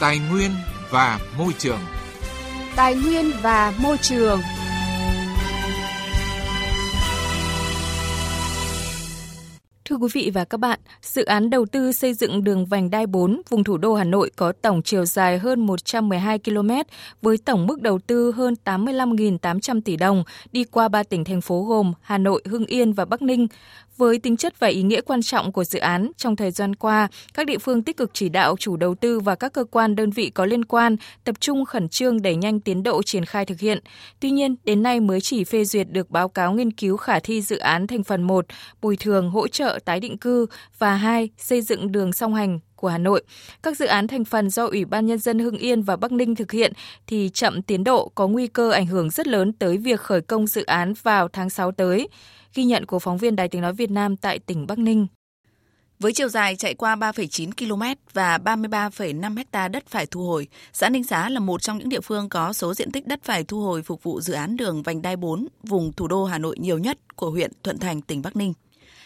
Tài nguyên và môi trường. Tài nguyên và môi trường. Thưa quý vị và các bạn, dự án đầu tư xây dựng đường vành đai 4 vùng thủ đô Hà Nội có tổng chiều dài hơn 112 km với tổng mức đầu tư hơn 85.800 tỷ đồng đi qua ba tỉnh thành phố gồm Hà Nội, Hưng Yên và Bắc Ninh. Với tính chất và ý nghĩa quan trọng của dự án, trong thời gian qua, các địa phương tích cực chỉ đạo chủ đầu tư và các cơ quan đơn vị có liên quan tập trung khẩn trương đẩy nhanh tiến độ triển khai thực hiện. Tuy nhiên, đến nay mới chỉ phê duyệt được báo cáo nghiên cứu khả thi dự án thành phần 1, bồi thường hỗ trợ tái định cư và 2, xây dựng đường song hành của Hà Nội. Các dự án thành phần do Ủy ban Nhân dân Hưng Yên và Bắc Ninh thực hiện thì chậm tiến độ có nguy cơ ảnh hưởng rất lớn tới việc khởi công dự án vào tháng 6 tới. Ghi nhận của phóng viên Đài tiếng nói Việt Nam tại tỉnh Bắc Ninh. Với chiều dài chạy qua 3,9 km và 33,5 ha đất phải thu hồi, xã Ninh Xá là một trong những địa phương có số diện tích đất phải thu hồi phục vụ dự án đường vành đai 4 vùng thủ đô Hà Nội nhiều nhất của huyện Thuận Thành, tỉnh Bắc Ninh.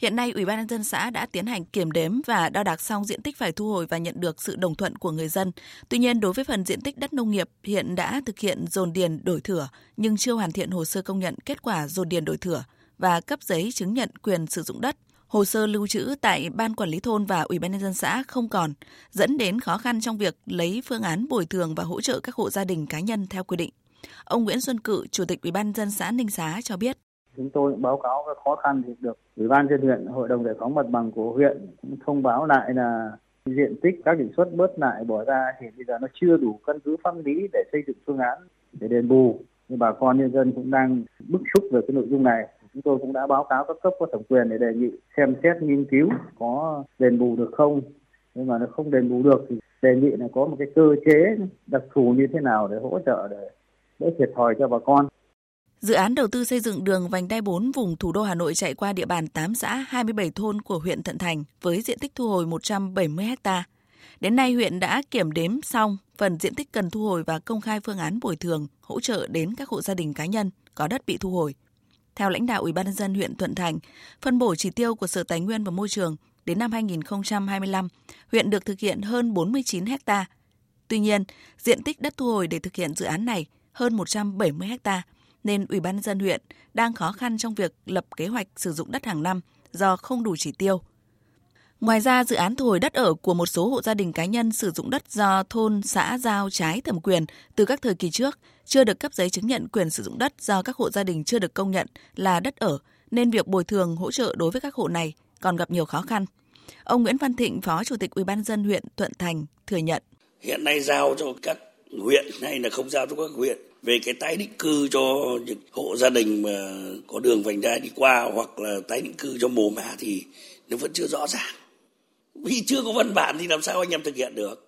Hiện nay, Ủy ban nhân dân xã đã tiến hành kiểm đếm và đo đạc xong diện tích phải thu hồi và nhận được sự đồng thuận của người dân. Tuy nhiên, đối với phần diện tích đất nông nghiệp hiện đã thực hiện dồn điền đổi thửa nhưng chưa hoàn thiện hồ sơ công nhận kết quả dồn điền đổi thửa và cấp giấy chứng nhận quyền sử dụng đất. Hồ sơ lưu trữ tại Ban Quản lý Thôn và Ủy ban nhân dân xã không còn, dẫn đến khó khăn trong việc lấy phương án bồi thường và hỗ trợ các hộ gia đình cá nhân theo quy định. Ông Nguyễn Xuân Cự, Chủ tịch Ủy ban nhân dân xã Ninh Xá cho biết. Chúng tôi báo cáo các khó khăn thì được Ủy ban dân huyện, Hội đồng giải phóng mặt bằng của huyện cũng thông báo lại là diện tích các định suất bớt lại bỏ ra thì bây giờ nó chưa đủ căn cứ pháp lý để xây dựng phương án để đền bù. Nhưng bà con nhân dân cũng đang bức xúc về cái nội dung này. Chúng tôi cũng đã báo cáo các cấp có thẩm quyền để đề nghị xem xét nghiên cứu có đền bù được không. Nhưng mà nó không đền bù được thì đề nghị là có một cái cơ chế đặc thù như thế nào để hỗ trợ để đỡ thiệt thòi cho bà con. Dự án đầu tư xây dựng đường vành đai 4 vùng thủ đô Hà Nội chạy qua địa bàn 8 xã 27 thôn của huyện Thuận Thành với diện tích thu hồi 170 ha. Đến nay huyện đã kiểm đếm xong phần diện tích cần thu hồi và công khai phương án bồi thường, hỗ trợ đến các hộ gia đình cá nhân có đất bị thu hồi. Theo lãnh đạo Ủy ban nhân dân huyện Thuận Thành, phân bổ chỉ tiêu của Sở Tài nguyên và Môi trường đến năm 2025, huyện được thực hiện hơn 49 ha. Tuy nhiên, diện tích đất thu hồi để thực hiện dự án này hơn 170 ha, nên Ủy ban nhân dân huyện đang khó khăn trong việc lập kế hoạch sử dụng đất hàng năm do không đủ chỉ tiêu. Ngoài ra, dự án thu hồi đất ở của một số hộ gia đình cá nhân sử dụng đất do thôn, xã giao trái thẩm quyền từ các thời kỳ trước chưa được cấp giấy chứng nhận quyền sử dụng đất do các hộ gia đình chưa được công nhận là đất ở, nên việc bồi thường hỗ trợ đối với các hộ này còn gặp nhiều khó khăn. Ông Nguyễn Văn Thịnh, Phó Chủ tịch UBND huyện Thuận Thành thừa nhận. Hiện nay giao cho các huyện hay là không giao cho các huyện về cái tái định cư cho những hộ gia đình mà có đường vành đai đi qua hoặc là tái định cư cho mồ mả thì nó vẫn chưa rõ ràng. Vì chưa có văn bản thì làm sao anh em thực hiện được.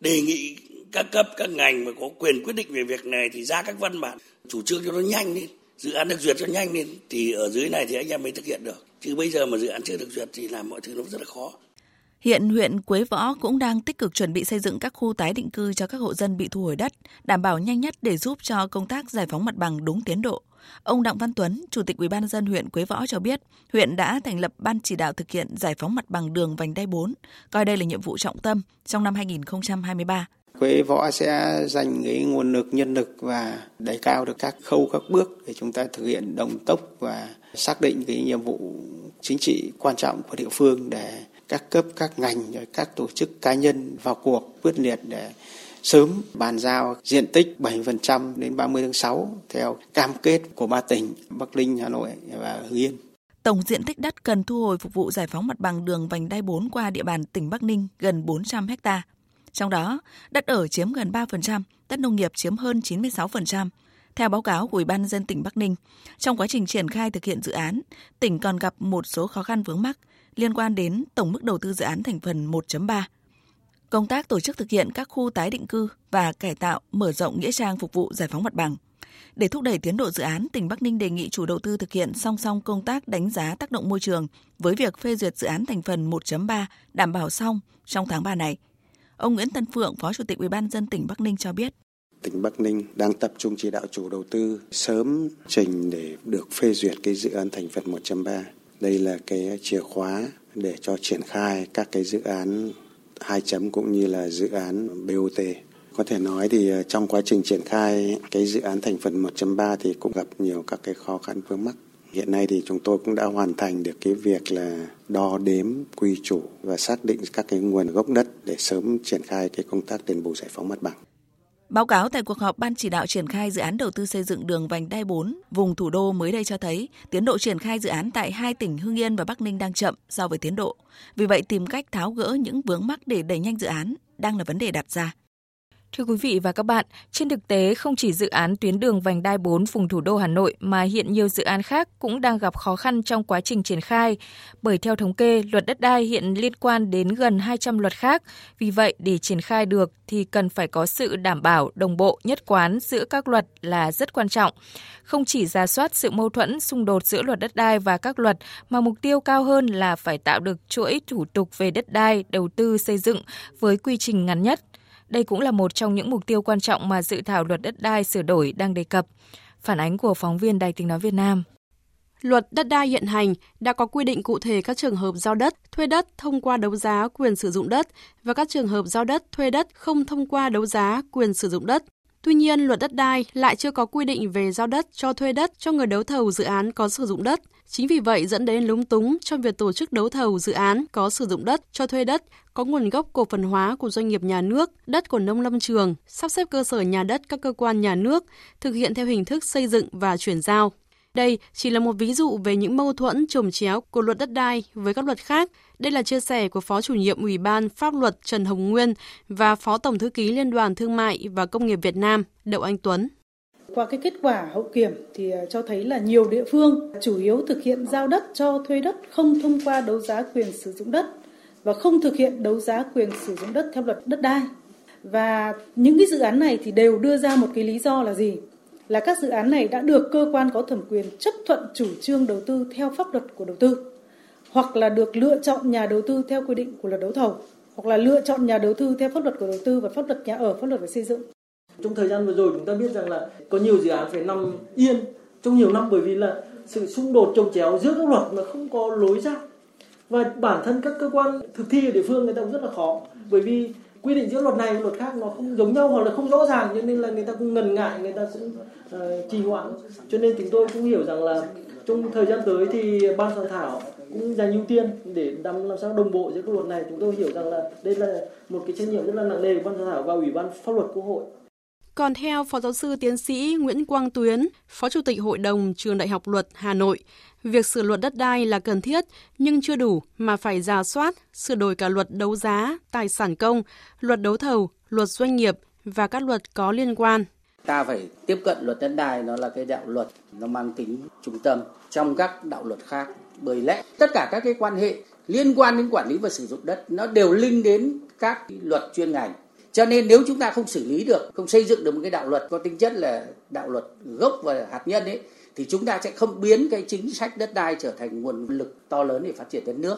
Đề nghị các cấp, các ngành mà có quyền quyết định về việc này thì ra các văn bản chủ trương cho nó nhanh lên dự án được duyệt cho nhanh lên thì ở dưới này thì anh em mới thực hiện được chứ bây giờ mà dự án chưa được duyệt thì làm mọi thứ nó rất là khó Hiện huyện Quế Võ cũng đang tích cực chuẩn bị xây dựng các khu tái định cư cho các hộ dân bị thu hồi đất, đảm bảo nhanh nhất để giúp cho công tác giải phóng mặt bằng đúng tiến độ. Ông Đặng Văn Tuấn, Chủ tịch Ủy ban nhân dân huyện Quế Võ cho biết, huyện đã thành lập ban chỉ đạo thực hiện giải phóng mặt bằng đường vành đai 4, coi đây là nhiệm vụ trọng tâm trong năm 2023. Quế Võ sẽ dành cái nguồn lực, nhân lực và đẩy cao được các khâu, các bước để chúng ta thực hiện đồng tốc và xác định cái nhiệm vụ chính trị quan trọng của địa phương để các cấp, các ngành, các tổ chức cá nhân vào cuộc quyết liệt để sớm bàn giao diện tích 7% đến 30 tháng 6 theo cam kết của ba tỉnh Bắc Ninh, Hà Nội và Hưng Yên. Tổng diện tích đất cần thu hồi phục vụ giải phóng mặt bằng đường vành đai 4 qua địa bàn tỉnh Bắc Ninh gần 400 ha. Trong đó, đất ở chiếm gần 3%, đất nông nghiệp chiếm hơn 96%. Theo báo cáo của Ủy ban dân tỉnh Bắc Ninh, trong quá trình triển khai thực hiện dự án, tỉnh còn gặp một số khó khăn vướng mắc liên quan đến tổng mức đầu tư dự án thành phần 1.3. Công tác tổ chức thực hiện các khu tái định cư và cải tạo mở rộng nghĩa trang phục vụ giải phóng mặt bằng. Để thúc đẩy tiến độ dự án, tỉnh Bắc Ninh đề nghị chủ đầu tư thực hiện song song công tác đánh giá tác động môi trường với việc phê duyệt dự án thành phần 1.3 đảm bảo xong trong tháng 3 này. Ông Nguyễn Tân Phượng, Phó Chủ tịch Ủy ban dân tỉnh Bắc Ninh cho biết. Tỉnh Bắc Ninh đang tập trung chỉ đạo chủ đầu tư sớm trình để được phê duyệt cái dự án thành phần 1.3. Đây là cái chìa khóa để cho triển khai các cái dự án hai chấm cũng như là dự án BOT. Có thể nói thì ờ, trong quá trình triển khai cái dự án thành phần 1.3 thì cũng gặp nhiều các cái khó khăn vướng mắc. Hiện nay thì chúng tôi cũng đã hoàn thành được cái việc là đo đếm, quy chủ và xác định các cái nguồn gốc đất để sớm triển khai cái công tác đền bù giải phóng mặt bằng. Báo cáo tại cuộc họp Ban chỉ đạo triển khai dự án đầu tư xây dựng đường vành đai 4 vùng thủ đô mới đây cho thấy, tiến độ triển khai dự án tại hai tỉnh Hưng Yên và Bắc Ninh đang chậm so với tiến độ. Vì vậy tìm cách tháo gỡ những vướng mắc để đẩy nhanh dự án đang là vấn đề đặt ra. Thưa quý vị và các bạn, trên thực tế không chỉ dự án tuyến đường vành đai 4 vùng thủ đô Hà Nội mà hiện nhiều dự án khác cũng đang gặp khó khăn trong quá trình triển khai. Bởi theo thống kê, luật đất đai hiện liên quan đến gần 200 luật khác. Vì vậy, để triển khai được thì cần phải có sự đảm bảo đồng bộ nhất quán giữa các luật là rất quan trọng. Không chỉ ra soát sự mâu thuẫn xung đột giữa luật đất đai và các luật mà mục tiêu cao hơn là phải tạo được chuỗi thủ tục về đất đai, đầu tư xây dựng với quy trình ngắn nhất – đây cũng là một trong những mục tiêu quan trọng mà dự thảo luật đất đai sửa đổi đang đề cập. Phản ánh của phóng viên Đài tiếng nói Việt Nam. Luật đất đai hiện hành đã có quy định cụ thể các trường hợp giao đất, thuê đất thông qua đấu giá quyền sử dụng đất và các trường hợp giao đất, thuê đất không thông qua đấu giá quyền sử dụng đất. Tuy nhiên, luật đất đai lại chưa có quy định về giao đất cho thuê đất cho người đấu thầu dự án có sử dụng đất. Chính vì vậy dẫn đến lúng túng trong việc tổ chức đấu thầu dự án có sử dụng đất cho thuê đất có nguồn gốc cổ phần hóa của doanh nghiệp nhà nước, đất của nông lâm trường, sắp xếp cơ sở nhà đất các cơ quan nhà nước, thực hiện theo hình thức xây dựng và chuyển giao. Đây chỉ là một ví dụ về những mâu thuẫn trồng chéo của luật đất đai với các luật khác. Đây là chia sẻ của Phó chủ nhiệm Ủy ban Pháp luật Trần Hồng Nguyên và Phó Tổng thư ký Liên đoàn Thương mại và Công nghiệp Việt Nam Đậu Anh Tuấn. Qua cái kết quả hậu kiểm thì ờ, cho thấy là nhiều địa phương chủ yếu thực hiện giao đất cho thuê đất không thông qua đấu giá quyền sử dụng đất và không thực hiện đấu giá quyền sử dụng đất theo luật đất đai. Và những cái dự án này thì đều đưa ra một cái lý do là gì? Là các dự án này đã được cơ quan có thẩm quyền chấp thuận chủ trương đầu tư theo pháp luật của đầu tư hoặc là được lựa chọn nhà đầu tư theo quy định của luật đấu thầu hoặc là lựa chọn nhà đầu tư theo pháp luật của đầu tư và pháp luật nhà ở, pháp luật về xây dựng. Trong thời gian vừa rồi chúng ta biết rằng là có nhiều dự án phải nằm yên trong nhiều năm bởi vì là sự xung đột trồng chéo giữa các luật mà không có lối ra. Và bản thân các cơ quan thực thi ở địa phương người ta cũng rất là khó bởi vì quy định giữa luật này và luật khác nó không giống nhau hoặc là không rõ ràng cho nên là người ta cũng ngần ngại người ta cũng uh, trì hoãn. Cho nên chúng tôi cũng hiểu rằng là trong thời gian tới thì ban soạn thảo cũng dành ưu tiên để làm làm sao đồng bộ giữa các luật này. Chúng tôi hiểu rằng là đây là một cái trách nhiệm rất là nặng nề của ban soạn thảo và ủy ban pháp luật quốc hội còn theo Phó Giáo sư Tiến sĩ Nguyễn Quang Tuyến, Phó Chủ tịch Hội đồng Trường Đại học Luật Hà Nội, việc sửa luật đất đai là cần thiết nhưng chưa đủ mà phải ra soát, sửa đổi cả luật đấu giá, tài sản công, luật đấu thầu, luật doanh nghiệp và các luật có liên quan. Ta phải tiếp cận luật đất đai nó là cái đạo luật nó mang tính trung tâm trong các đạo luật khác bởi lẽ tất cả các cái quan hệ liên quan đến quản lý và sử dụng đất nó đều linh đến các luật chuyên ngành cho nên nếu chúng ta không xử lý được không xây dựng được một cái đạo luật có tính chất là đạo luật gốc và hạt nhân ấy thì chúng ta sẽ không biến cái chính sách đất đai trở thành nguồn lực to lớn để phát triển đất nước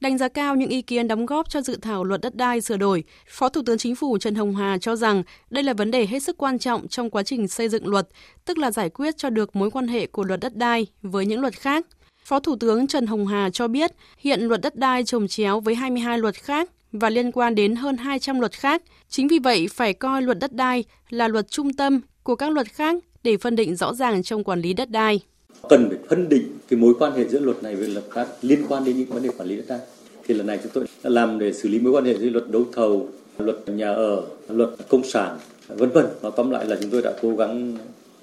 Đánh giá cao những ý kiến đóng góp cho dự thảo luật đất đai sửa đổi, Phó Thủ tướng Chính phủ Trần Hồng Hà cho rằng đây là vấn đề hết sức quan trọng trong quá trình xây dựng luật, tức là giải quyết cho được mối quan hệ của luật đất đai với những luật khác. Phó Thủ tướng Trần Hồng Hà cho biết hiện luật đất đai trồng chéo với 22 luật khác và liên quan đến hơn 200 luật khác. Chính vì vậy, phải coi luật đất đai là luật trung tâm của các luật khác để phân định rõ ràng trong quản lý đất đai. Cần phải phân định cái mối quan hệ giữa luật này với luật khác liên quan đến những vấn đề quản lý đất đai. Thì lần này chúng tôi đã làm để xử lý mối quan hệ giữa luật đấu thầu, luật nhà ở, luật công sản, vân vân. Và tóm lại là chúng tôi đã cố gắng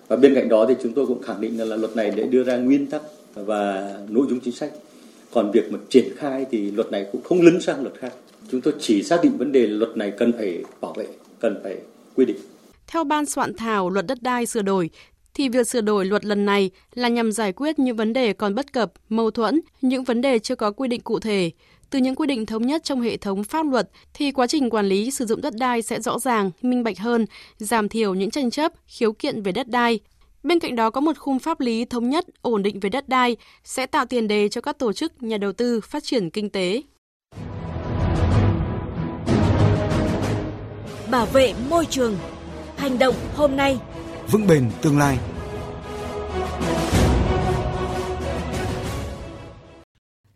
và bên cạnh đó thì chúng tôi cũng khẳng định là luật này để đưa ra nguyên tắc và nội dung chính sách. Còn việc mà triển khai thì luật này cũng không lấn sang luật khác. Chúng tôi chỉ xác định vấn đề luật này cần phải bảo vệ, cần phải quy định. Theo ban soạn thảo luật đất đai sửa đổi, thì việc sửa đổi luật lần này là nhằm giải quyết những vấn đề còn bất cập, mâu thuẫn, những vấn đề chưa có quy định cụ thể. Từ những quy định thống nhất trong hệ thống pháp luật thì quá trình quản lý sử dụng đất đai sẽ rõ ràng, minh bạch hơn, giảm thiểu những tranh chấp, khiếu kiện về đất đai. Bên cạnh đó có một khung pháp lý thống nhất, ổn định về đất đai sẽ tạo tiền đề cho các tổ chức, nhà đầu tư phát triển kinh tế. Bảo vệ môi trường. Hành động hôm nay. Vững bền tương lai.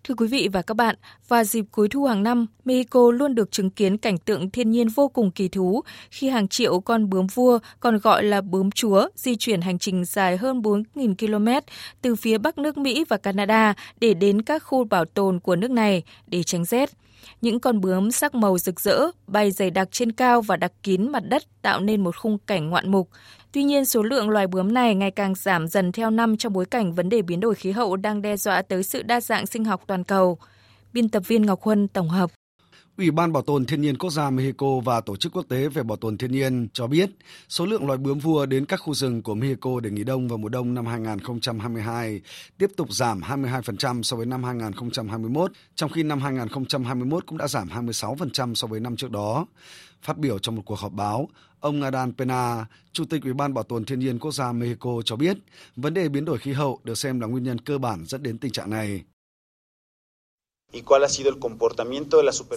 Thưa quý vị và các bạn, vào dịp cuối thu hàng năm, Mexico luôn được chứng kiến cảnh tượng thiên nhiên vô cùng kỳ thú khi hàng triệu con bướm vua, còn gọi là bướm chúa, di chuyển hành trình dài hơn 4.000 km từ phía bắc nước Mỹ và Canada để đến các khu bảo tồn của nước này để tránh rét. Những con bướm sắc màu rực rỡ bay dày đặc trên cao và đặc kín mặt đất tạo nên một khung cảnh ngoạn mục. Tuy nhiên, số lượng loài bướm này ngày càng giảm dần theo năm trong bối cảnh vấn đề biến đổi khí hậu đang đe dọa tới sự đa dạng sinh học toàn cầu. Biên tập viên Ngọc Huân tổng hợp. Ủy ban Bảo tồn Thiên nhiên Quốc gia Mexico và Tổ chức Quốc tế về Bảo tồn Thiên nhiên cho biết số lượng loài bướm vua đến các khu rừng của Mexico để nghỉ đông vào mùa đông năm 2022 tiếp tục giảm 22% so với năm 2021, trong khi năm 2021 cũng đã giảm 26% so với năm trước đó. Phát biểu trong một cuộc họp báo, ông Adan Pena, Chủ tịch Ủy ban Bảo tồn Thiên nhiên Quốc gia Mexico cho biết vấn đề biến đổi khí hậu được xem là nguyên nhân cơ bản dẫn đến tình trạng này.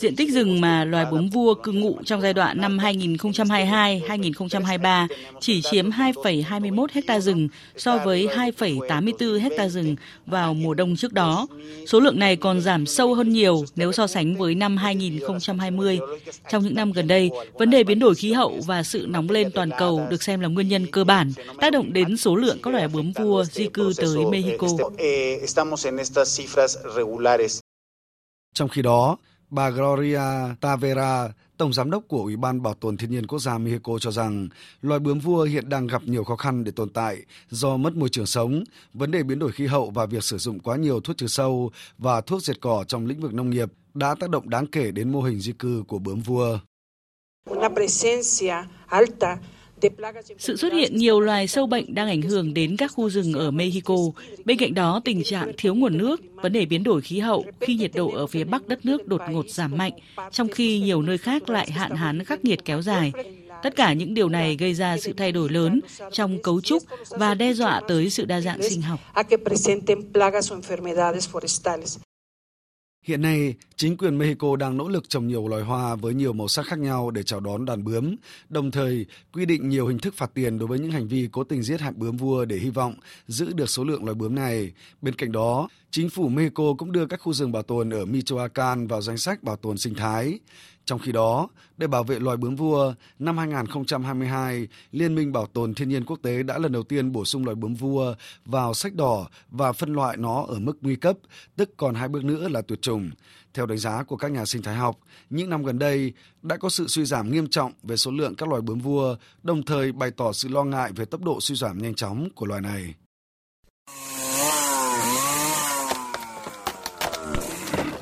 Diện tích rừng mà loài bướm vua cư ngụ trong giai đoạn năm 2022-2023 chỉ chiếm 2,21 hecta rừng so với 2,84 hecta rừng vào mùa đông trước đó. Số lượng này còn giảm sâu hơn nhiều nếu so sánh với năm 2020. Trong những năm gần đây, vấn đề biến đổi khí hậu và sự nóng lên toàn cầu được xem là nguyên nhân cơ bản tác động đến số lượng các loài bướm vua di cư tới Mexico. Trong khi đó, bà Gloria Tavera, Tổng Giám đốc của Ủy ban Bảo tồn Thiên nhiên Quốc gia Mexico cho rằng loài bướm vua hiện đang gặp nhiều khó khăn để tồn tại do mất môi trường sống, vấn đề biến đổi khí hậu và việc sử dụng quá nhiều thuốc trừ sâu và thuốc diệt cỏ trong lĩnh vực nông nghiệp đã tác động đáng kể đến mô hình di cư của bướm vua. Sự xuất hiện nhiều loài sâu bệnh đang ảnh hưởng đến các khu rừng ở Mexico. Bên cạnh đó, tình trạng thiếu nguồn nước, vấn đề biến đổi khí hậu khi nhiệt độ ở phía bắc đất nước đột ngột giảm mạnh, trong khi nhiều nơi khác lại hạn hán khắc nghiệt kéo dài. Tất cả những điều này gây ra sự thay đổi lớn trong cấu trúc và đe dọa tới sự đa dạng sinh học. Hiện nay, chính quyền Mexico đang nỗ lực trồng nhiều loài hoa với nhiều màu sắc khác nhau để chào đón đàn bướm, đồng thời quy định nhiều hình thức phạt tiền đối với những hành vi cố tình giết hại bướm vua để hy vọng giữ được số lượng loài bướm này. Bên cạnh đó, chính phủ Mexico cũng đưa các khu rừng bảo tồn ở Michoacán vào danh sách bảo tồn sinh thái. Trong khi đó, để bảo vệ loài bướm vua, năm 2022, Liên minh Bảo tồn Thiên nhiên Quốc tế đã lần đầu tiên bổ sung loài bướm vua vào sách đỏ và phân loại nó ở mức nguy cấp, tức còn hai bước nữa là tuyệt chủng. Theo đánh giá của các nhà sinh thái học, những năm gần đây đã có sự suy giảm nghiêm trọng về số lượng các loài bướm vua, đồng thời bày tỏ sự lo ngại về tốc độ suy giảm nhanh chóng của loài này.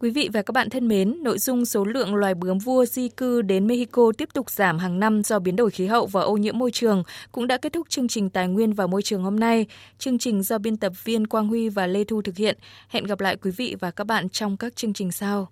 Quý vị và các bạn thân mến, nội dung số lượng loài bướm vua di cư đến Mexico tiếp tục giảm hàng năm do biến đổi khí hậu và ô nhiễm môi trường cũng đã kết thúc chương trình Tài nguyên và Môi trường hôm nay. Chương trình do biên tập viên Quang Huy và Lê Thu thực hiện. Hẹn gặp lại quý vị và các bạn trong các chương trình sau.